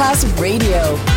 Masterclass Radio,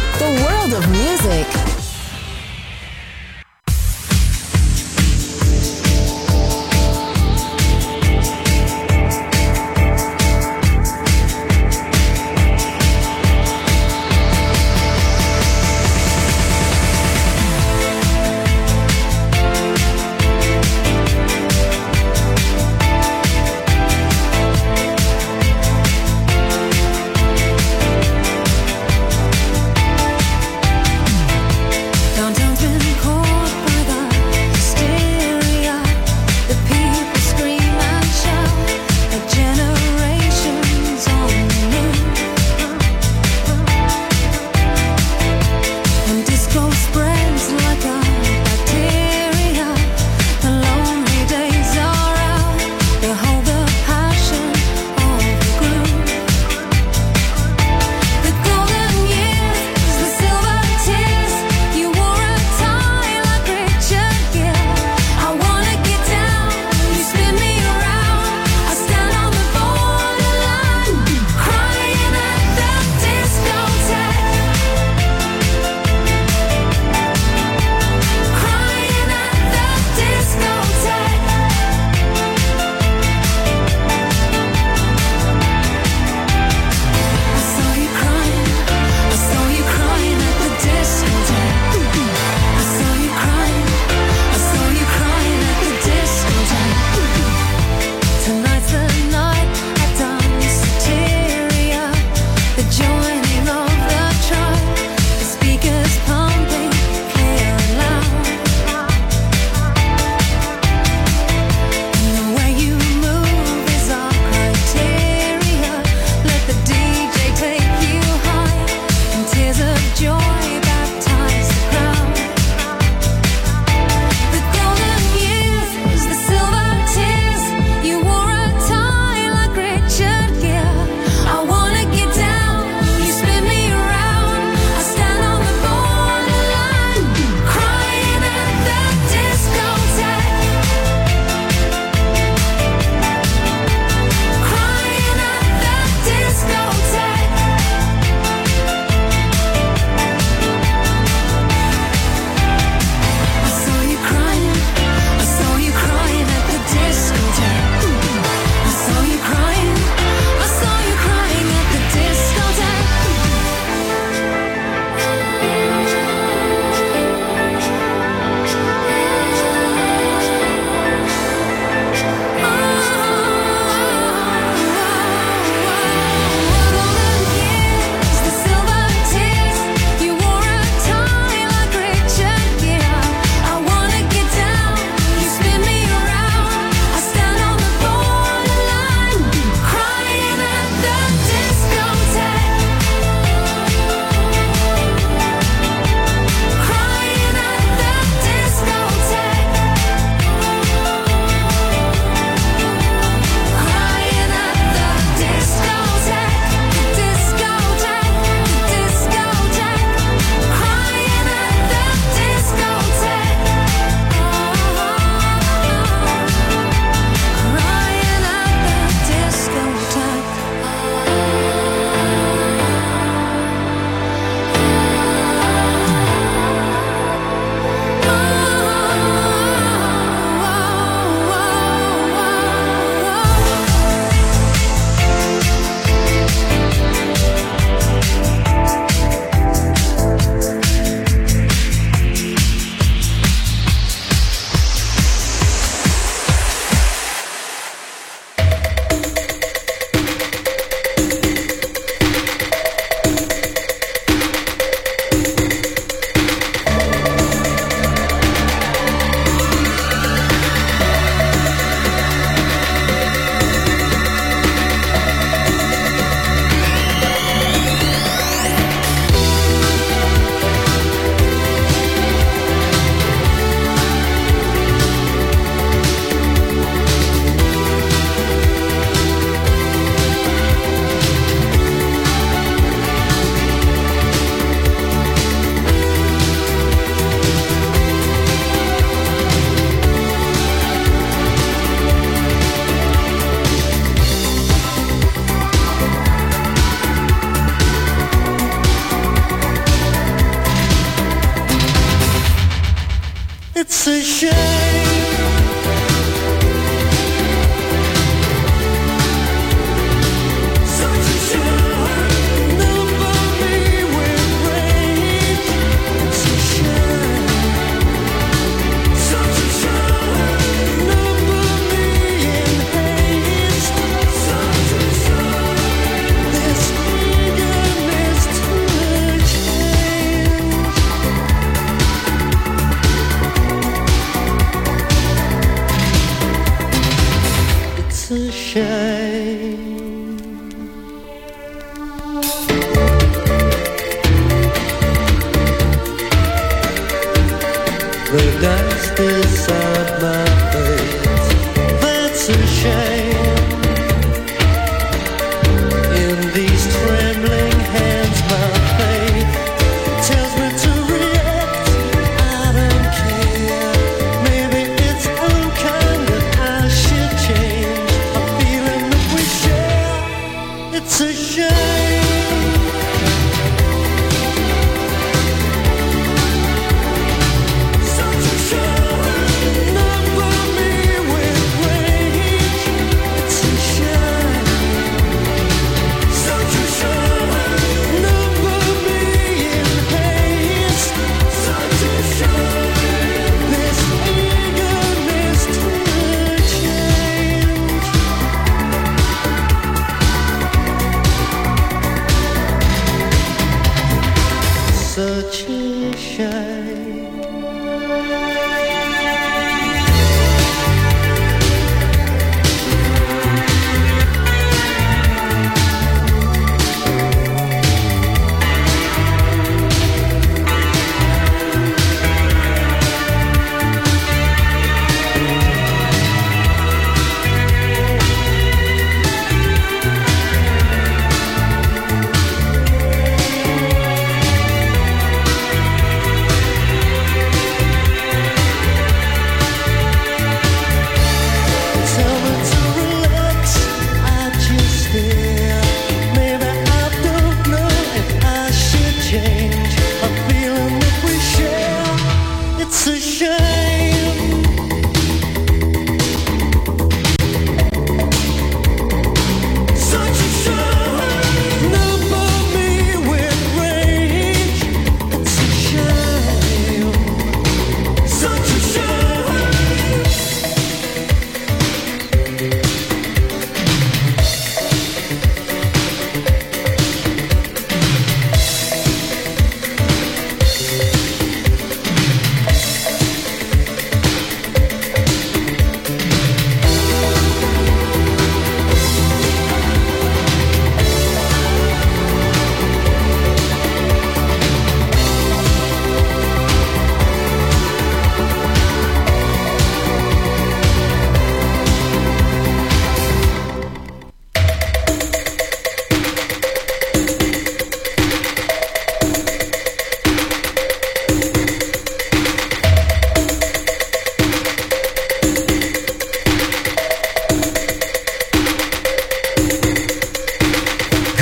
此时。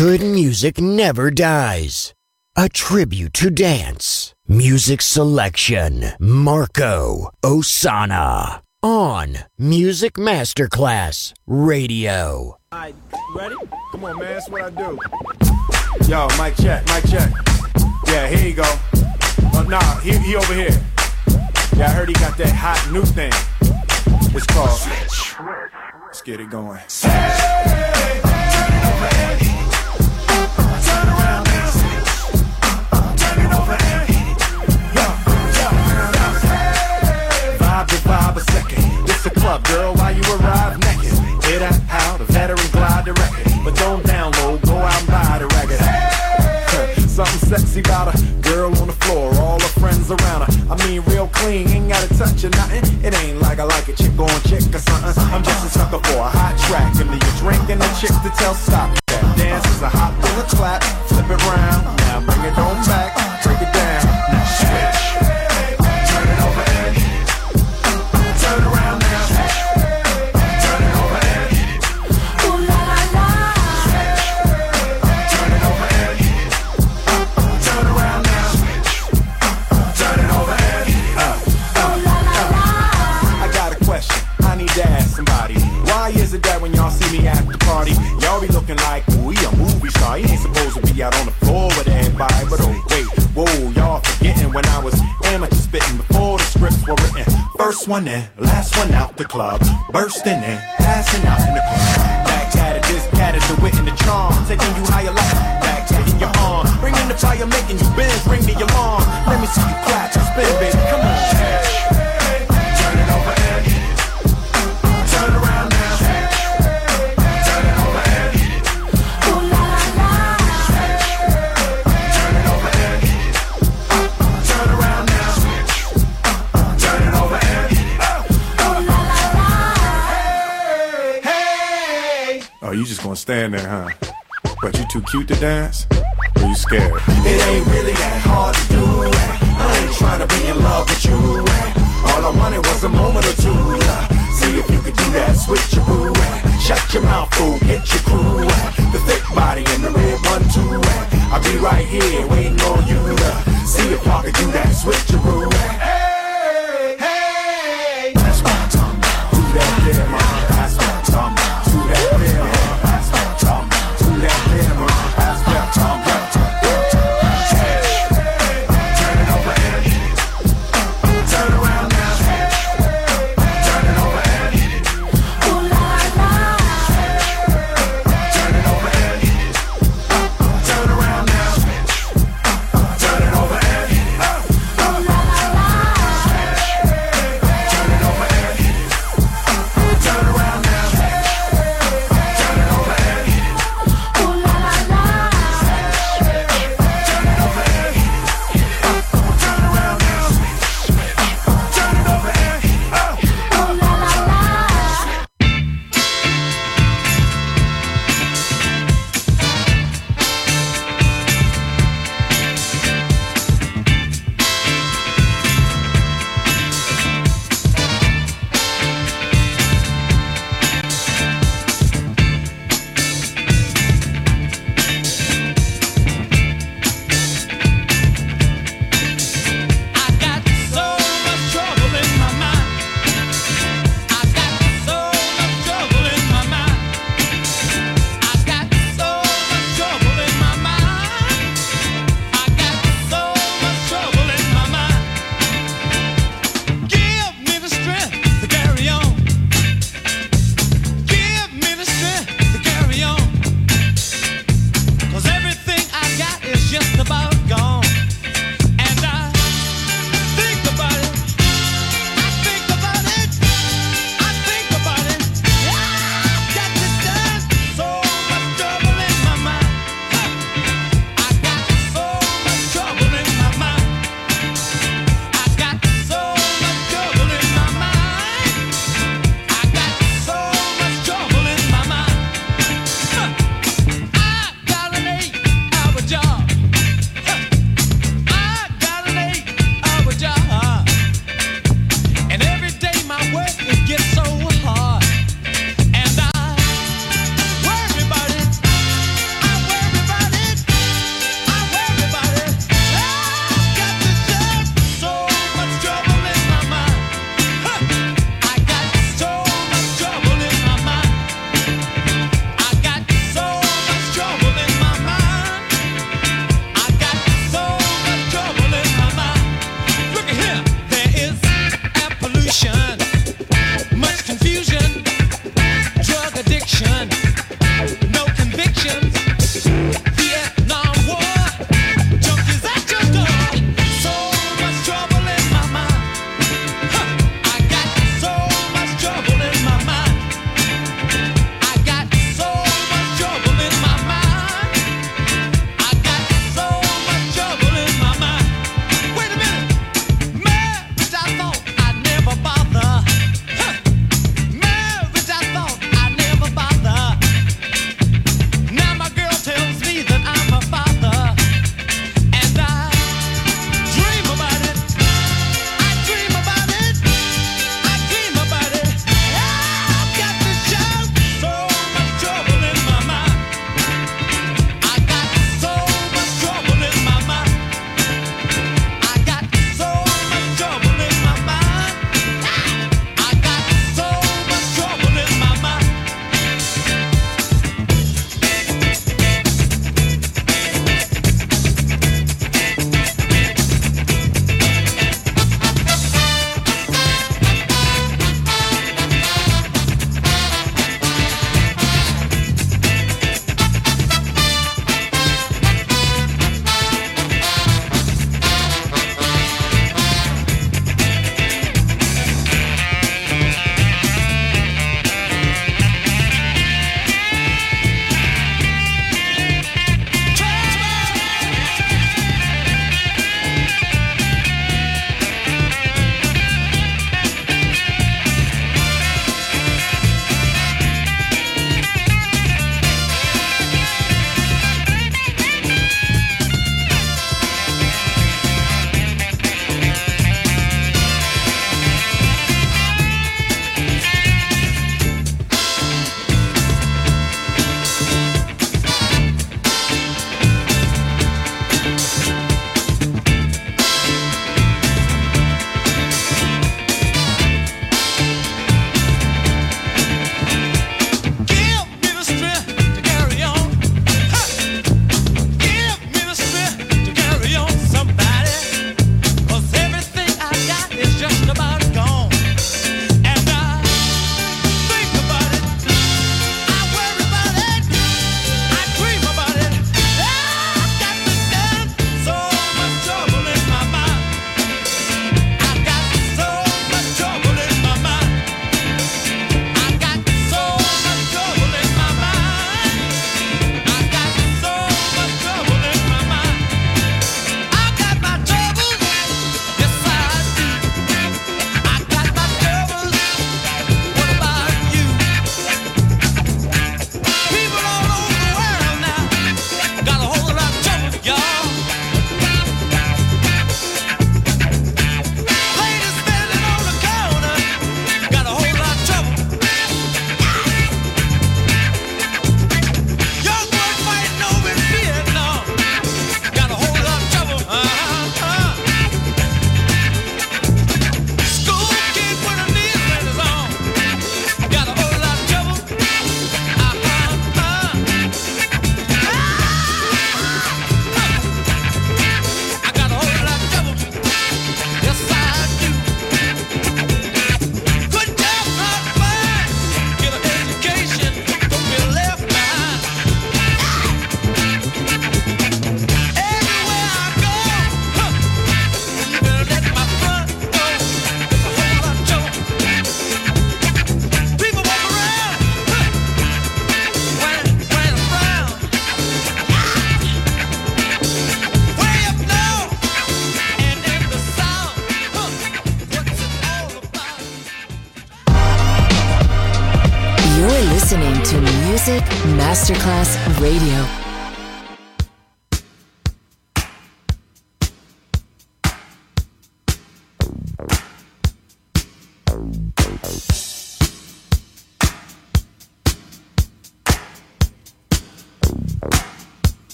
Good music never dies. A tribute to dance. Music selection. Marco Ossanna. On Music Masterclass Radio. Alright, ready? Come on, man, that's what I do. Yo, mic check, mic check. Yeah, here you go. Oh, nah, he, he over here. Yeah, I heard he got that hot new thing. It's called. Let's get it going. Vibe club, girl, while you arrive naked. Hit out how the veteran glide the record. But don't download, go out and buy the record. Something sexy about a girl on the floor, all her friends around her. I mean, real clean, ain't gotta touch or nothing. It ain't like I like a chick on chick or something. I'm just a sucker for a hot track. And you drinking a chick to tell stop. That dance is a hop and a clap. Flip it round, Y'all be looking like we a movie star. He ain't supposed to be out on the floor with everybody. But oh wait, whoa, y'all forgetting when I was amateur spitting before the scripts were written. First one in, last one out the club, bursting in, passing out in the club. Back at it, this cat is the wit and the charm, taking you higher like back taking your arm, bringing the fire, making you bend, ring the alarm. Let me see you clap, spin, baby. just gonna stand there, huh? But you too cute to dance? Or you scared? It ain't really that hard to do. I ain't trying to be in love with you. Eh? All I wanted was a moment or two. Eh? See if you could do that switcheroo. Eh? Shut your mouth, fool, get your crew. The thick body and the red one, two. I'll be right here waiting on you. See if I could do that switcheroo. Masterclass Radio.